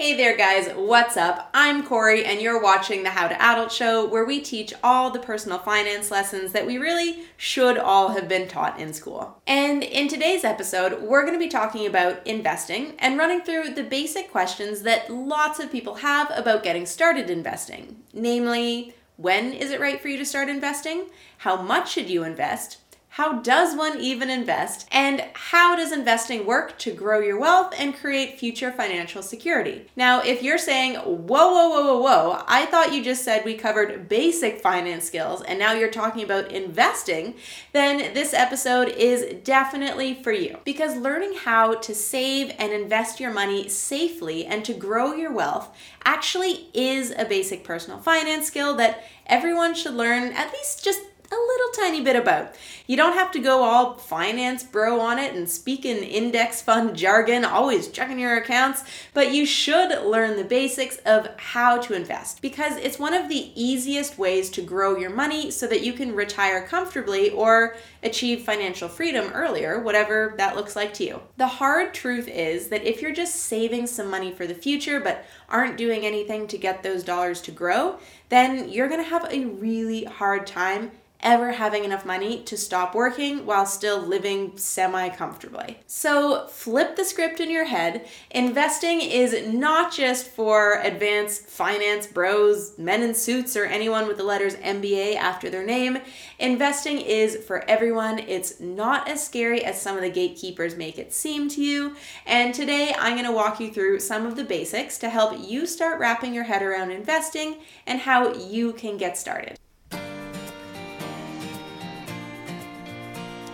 Hey there, guys, what's up? I'm Corey, and you're watching the How to Adult Show, where we teach all the personal finance lessons that we really should all have been taught in school. And in today's episode, we're going to be talking about investing and running through the basic questions that lots of people have about getting started investing. Namely, when is it right for you to start investing? How much should you invest? How does one even invest? And how does investing work to grow your wealth and create future financial security? Now, if you're saying, whoa, whoa, whoa, whoa, whoa, I thought you just said we covered basic finance skills and now you're talking about investing, then this episode is definitely for you. Because learning how to save and invest your money safely and to grow your wealth actually is a basic personal finance skill that everyone should learn at least just a little tiny bit about. You don't have to go all finance bro on it and speak in index fund jargon, always checking your accounts, but you should learn the basics of how to invest because it's one of the easiest ways to grow your money so that you can retire comfortably or achieve financial freedom earlier, whatever that looks like to you. The hard truth is that if you're just saving some money for the future but aren't doing anything to get those dollars to grow, then you're gonna have a really hard time ever having enough money to stop working while still living semi comfortably. So, flip the script in your head. Investing is not just for advanced finance bros, men in suits, or anyone with the letters MBA after their name. Investing is for everyone. It's not as scary as some of the gatekeepers make it seem to you. And today I'm going to walk you through some of the basics to help you start wrapping your head around investing and how you can get started.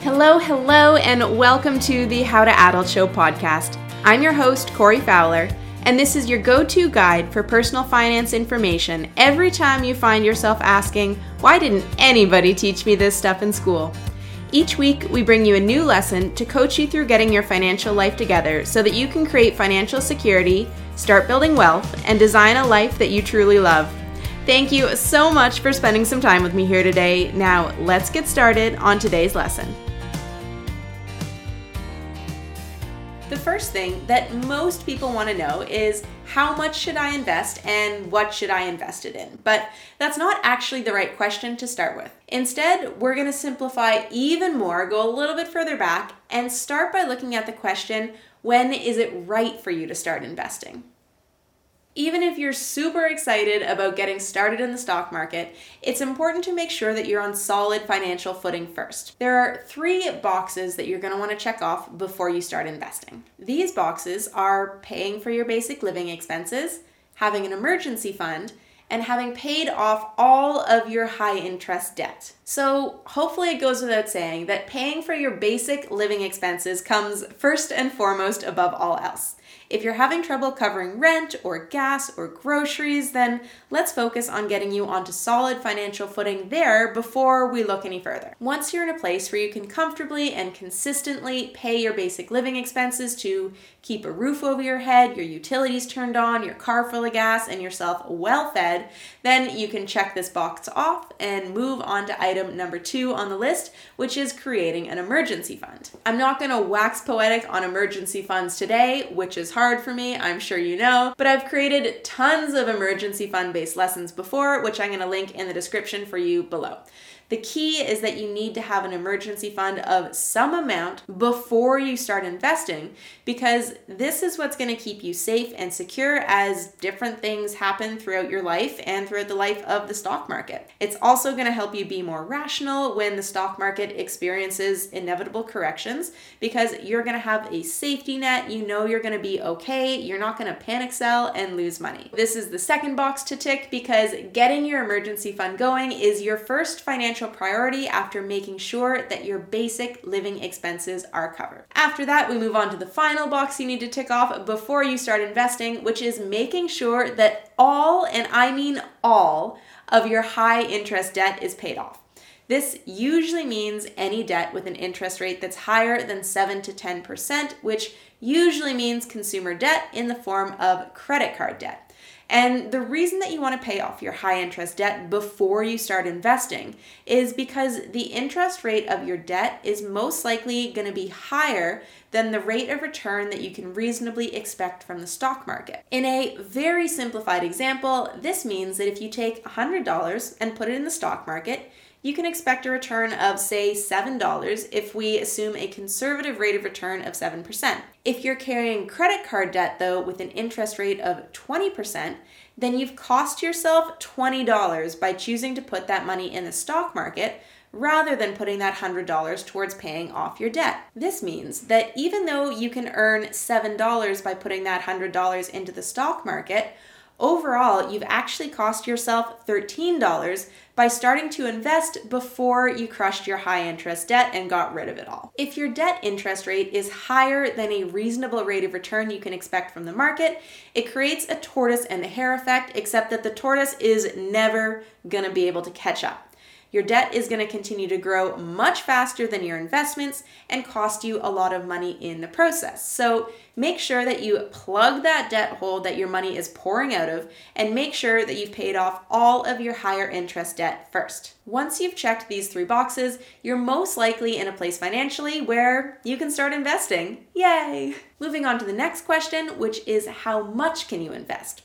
Hello, hello, and welcome to the How to Adult Show podcast. I'm your host, Corey Fowler, and this is your go to guide for personal finance information every time you find yourself asking, Why didn't anybody teach me this stuff in school? Each week, we bring you a new lesson to coach you through getting your financial life together so that you can create financial security, start building wealth, and design a life that you truly love. Thank you so much for spending some time with me here today. Now, let's get started on today's lesson. First thing that most people want to know is how much should I invest and what should I invest it in? But that's not actually the right question to start with. Instead, we're going to simplify even more, go a little bit further back, and start by looking at the question when is it right for you to start investing? Even if you're super excited about getting started in the stock market, it's important to make sure that you're on solid financial footing first. There are three boxes that you're going to want to check off before you start investing. These boxes are paying for your basic living expenses, having an emergency fund, and having paid off all of your high interest debt. So, hopefully, it goes without saying that paying for your basic living expenses comes first and foremost above all else. If you're having trouble covering rent or gas or groceries, then let's focus on getting you onto solid financial footing there before we look any further. Once you're in a place where you can comfortably and consistently pay your basic living expenses to keep a roof over your head, your utilities turned on, your car full of gas, and yourself well fed, then you can check this box off and move on to item number two on the list, which is creating an emergency fund. I'm not to wax poetic on emergency funds today, which is hard for me, I'm sure you know, but I've created tons of emergency fund based lessons before, which I'm going to link in the description for you below. The key is that you need to have an emergency fund of some amount before you start investing because this is what's going to keep you safe and secure as different things happen throughout your life and throughout the life of the stock market. It's also going to help you be more rational when the stock market experiences inevitable corrections because you're going to have a safety net. You know you're going to be okay. You're not going to panic sell and lose money. This is the second box to tick because getting your emergency fund going is your first financial financial priority after making sure that your basic living expenses are covered. After that, we move on to the final box you need to tick off before you start investing, which is making sure that all, and I mean all, of your high interest debt is paid off. This usually means any debt with an interest rate that's higher than 7 to 10%, which usually means consumer debt in the form of credit card debt. And the reason that you want to pay off your high interest debt before you start investing is because the interest rate of your debt is most likely going to be higher than the rate of return that you can reasonably expect from the stock market. In a very simplified example, this means that if you take $100 and put it in the stock market, you can expect a return of, say, $7 if we assume a conservative rate of return of 7%. If you're carrying credit card debt, though, with an interest rate of 20%, then you've cost yourself $20 by choosing to put that money in the stock market rather than putting that $100 towards paying off your debt. This means that even though you can earn $7 by putting that $100 into the stock market, Overall, you've actually cost yourself $13 by starting to invest before you crushed your high interest debt and got rid of it all. If your debt interest rate is higher than a reasonable rate of return you can expect from the market, it creates a tortoise and the hare effect, except that the tortoise is never gonna be able to catch up. Your debt is going to continue to grow much faster than your investments and cost you a lot of money in the process. So make sure that you plug that debt hole that your money is pouring out of and make sure that you've paid off all of your higher interest debt first. Once you've checked these three boxes, you're most likely in a place financially where you can start investing. Yay! Moving on to the next question, which is how much can you invest?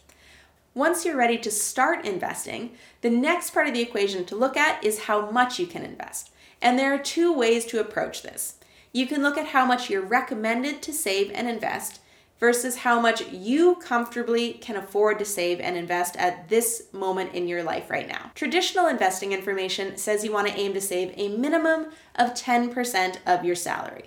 Once you're ready to start investing, the next part of the equation to look at is how much you can invest. And there are two ways to approach this. You can look at how much you're recommended to save and invest versus how much you comfortably can afford to save and invest at this moment in your life right now. Traditional investing information says you want to aim to save a minimum of 10% of your salary.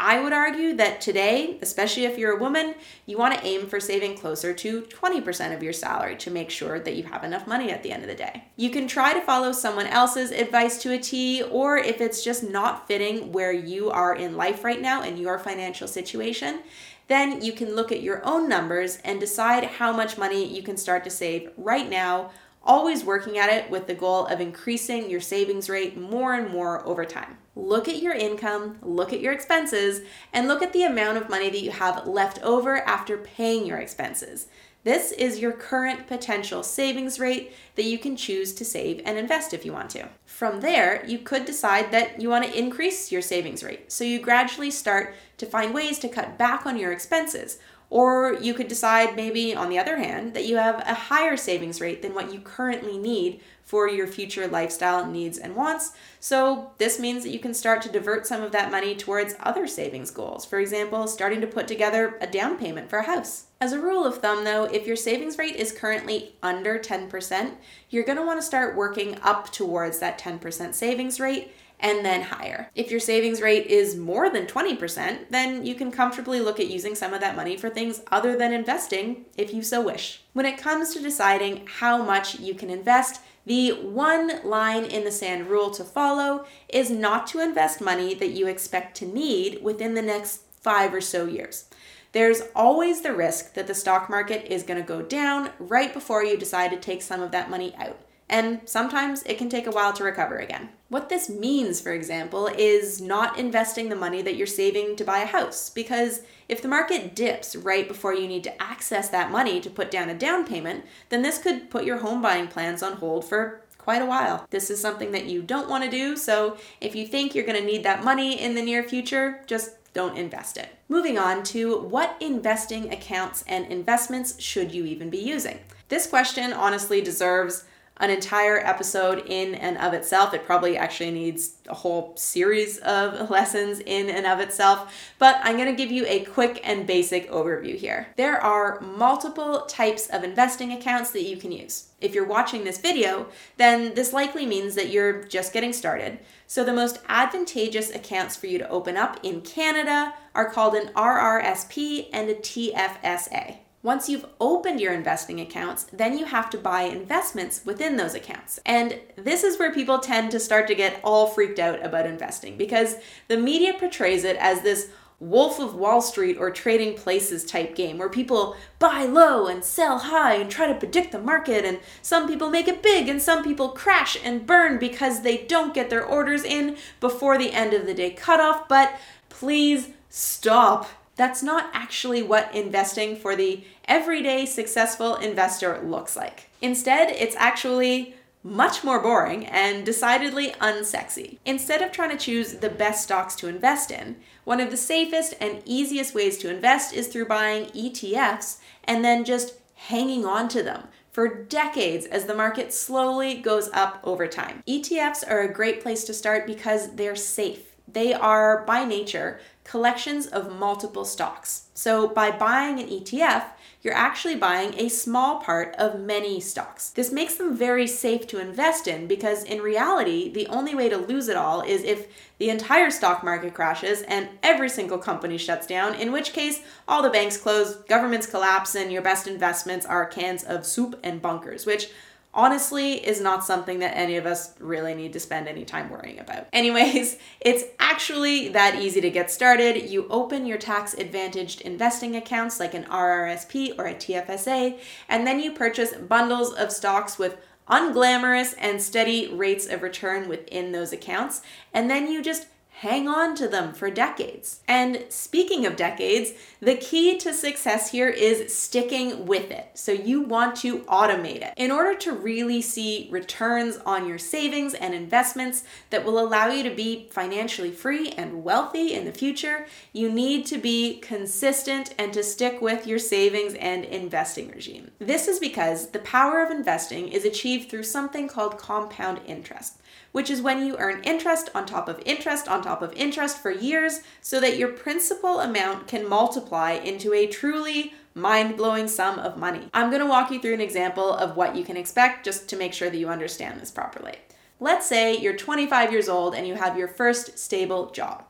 I would argue that today, especially if you're a woman, you want to aim for saving closer to 20% of your salary to make sure that you have enough money at the end of the day. You can try to follow someone else's advice to a T, or if it's just not fitting where you are in life right now in your financial situation, then you can look at your own numbers and decide how much money you can start to save right now always working at it with the goal of increasing your savings rate more and more over time. Look at your income, look at your expenses, and look at the amount of money that you have left over after paying your expenses. This is your current potential savings rate that you can choose to save and invest if you want to. From there, you could decide that you want to increase your savings rate. So you gradually start to find ways to cut back on your expenses or you could decide, maybe on the other hand, that you have a higher savings rate than what you currently need for your future lifestyle needs and wants. So, this means that you can start to divert some of that money towards other savings goals. For example, starting to put together a down payment for a house. As a rule of thumb, though, if your savings rate is currently under 10%, you're want to start working up towards that 10% savings rate and then higher. If your savings rate is more than 20%, then you can comfortably look at using some of that money for things other than investing if you so wish. When it comes to deciding how much you can invest, the one line in the sand rule to follow is not to invest money that you expect to need within the next five or so years. There's always the risk that the stock market is going to go down right before you decide to take some of that money out and sometimes it can take a while to recover again. What this means, for example, is not investing the money that you're saving to buy a house, because if the market dips right before you need to access that money to put down a down payment, then this could put your home buying plans on hold for quite a while. This is something that you don't want to do, so if you think you're going to need that money in the near future, just don't invest it. Moving on to what investing accounts and investments should you even be using? This question honestly deserves an entire episode in and of itself. It probably actually needs a whole series of lessons in and of itself, but I'm going to give you a quick and basic overview here. There are multiple types of investing accounts that you can use. If you're watching this video, then this likely means that you're just getting started. So, the most advantageous accounts for you to open up in Canada are called an RRSP and a TFSA. Once you've opened your investing accounts, then you have to buy investments within those accounts. And this is where people tend to start to get all freaked out about investing because the media portrays it as this Wolf of Wall Street or Trading Places type game where people buy low and sell high and try to predict the market, and some people make it big and some people crash and burn because they don't get their orders in before the end of the day cutoff. But please stop. That's not actually what investing for the everyday successful investor looks like. Instead, it's actually much more boring and decidedly unsexy. Instead of trying to choose the best stocks to invest in, one of the safest and easiest ways to invest is through buying ETFs and then just hanging on to them for decades as the market slowly goes up over time. ETFs are a great place to start because they're safe. They are, by nature, collections of multiple stocks. So, by buying an ETF, you're actually buying a small part of many stocks. This makes them very safe to invest in because, in reality, the only way to lose it all is if the entire stock market crashes and every single company shuts down, in which case all the banks close, governments collapse, and your best investments are cans of soup and bunkers, which honestly is not something that any of us really need to spend any time worrying about. Anyways, it's actually that easy to get started. You open your tax advantaged investing accounts like an RRSP or a TFSA, and then you purchase bundles of stocks with unglamorous and steady rates of return within those accounts, and then you just hang on to them for decades. And speaking of decades, the key to success here is sticking with it. So you want to automate it. In order to really see returns on your savings and investments that will allow you to be financially free and wealthy in the future, you need to be consistent and to stick with your savings and investing regime. This is because the power of investing is achieved through something called compound interest which is when you earn interest on top of interest on top of interest for years so that your principal amount can multiply into a truly mind blowing sum of money. I'm to walk you through an example of what you can expect just to make sure that you understand this properly. Let's say you're 25 years old and you have your first stable job.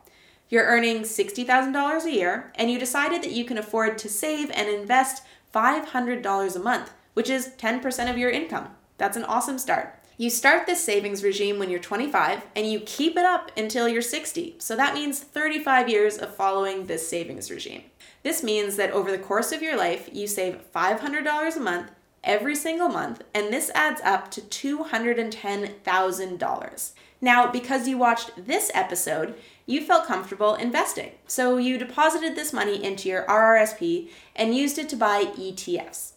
You're earning $60,000 a year and you decided that you can afford to save and invest $500 a month, which is 10% of your income. That's an awesome start. You start this savings regime when you're 25 and you keep it up until you're 60. So that means 35 years of following this savings regime. This means that over the course of your life, you save $500 a month every single month, and this adds up to $210,000. Now, because you watched this episode, you felt comfortable investing. So you deposited this money into your RRSP and used it to buy ETFs.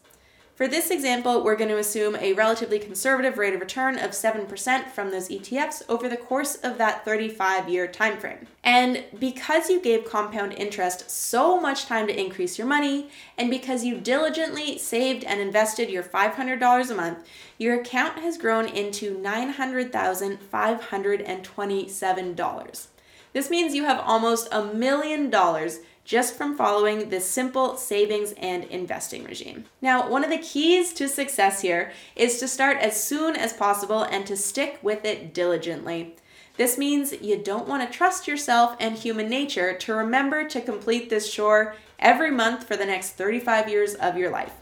For this example, we're going to assume a relatively conservative rate of return of 7% from those ETFs over the course of that 35 year time frame. And because you gave compound interest so much time to increase your money, and because you diligently saved and invested your $500 a month, your account has grown into $900,527. This means you have almost a million dollars just from following this simple savings and investing regime. Now, one of the keys to success here is to start as soon as possible and to stick with it diligently. This means you don't want to trust yourself and human nature to remember to complete this chore every month for the next 35 years of your life.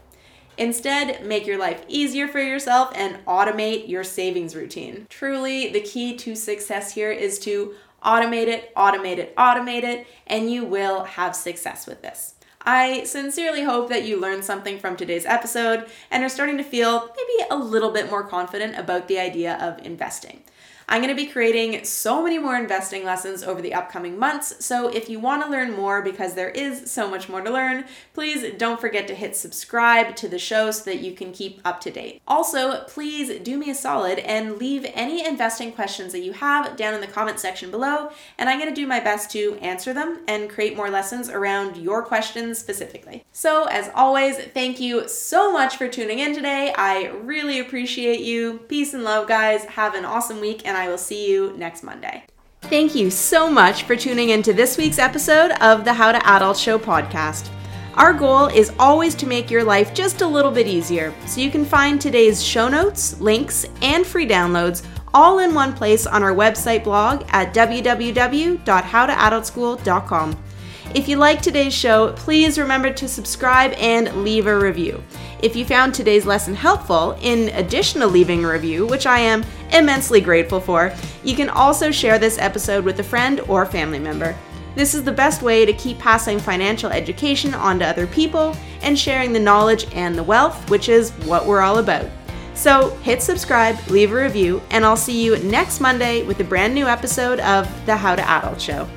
Instead, make your life easier for yourself and automate your savings routine. Truly, the key to success here is to Automate it, automate it, automate it, and you will have success with this. I sincerely hope that you learned something from today's episode and are starting to feel maybe a little bit more confident about the idea of investing. I'm going to be creating so many more investing lessons over the upcoming months. So if you want to learn more, because there is so much more to learn, please don't forget to hit subscribe to the show so that you can keep up to date. Also, please do me a solid and leave any investing questions that you have down in the comment section below, and I'm going to do my best to answer them and create more lessons around your questions specifically. So, as always, thank you so much for tuning in today. I really appreciate you. Peace and love, guys. Have an awesome week, and I will see you next Monday. Thank you so much for tuning in to this week's episode of the How to Adult Show podcast. Our goal is always to make your life just a little bit easier, so you can find today's show notes, links, and free downloads all in one place on our website blog at www.howtoadultschool.com. If you like today's show, please remember to subscribe and leave a review. If you found today's lesson helpful, in addition to leaving a review, which I am immensely grateful for, you can also share this episode with a friend or family member. This is the best way to keep passing financial education on to other people and sharing the knowledge and the wealth, which is what we're all about. So hit subscribe, leave a review, and I'll see you next Monday with a brand new episode of The How to Adult Show.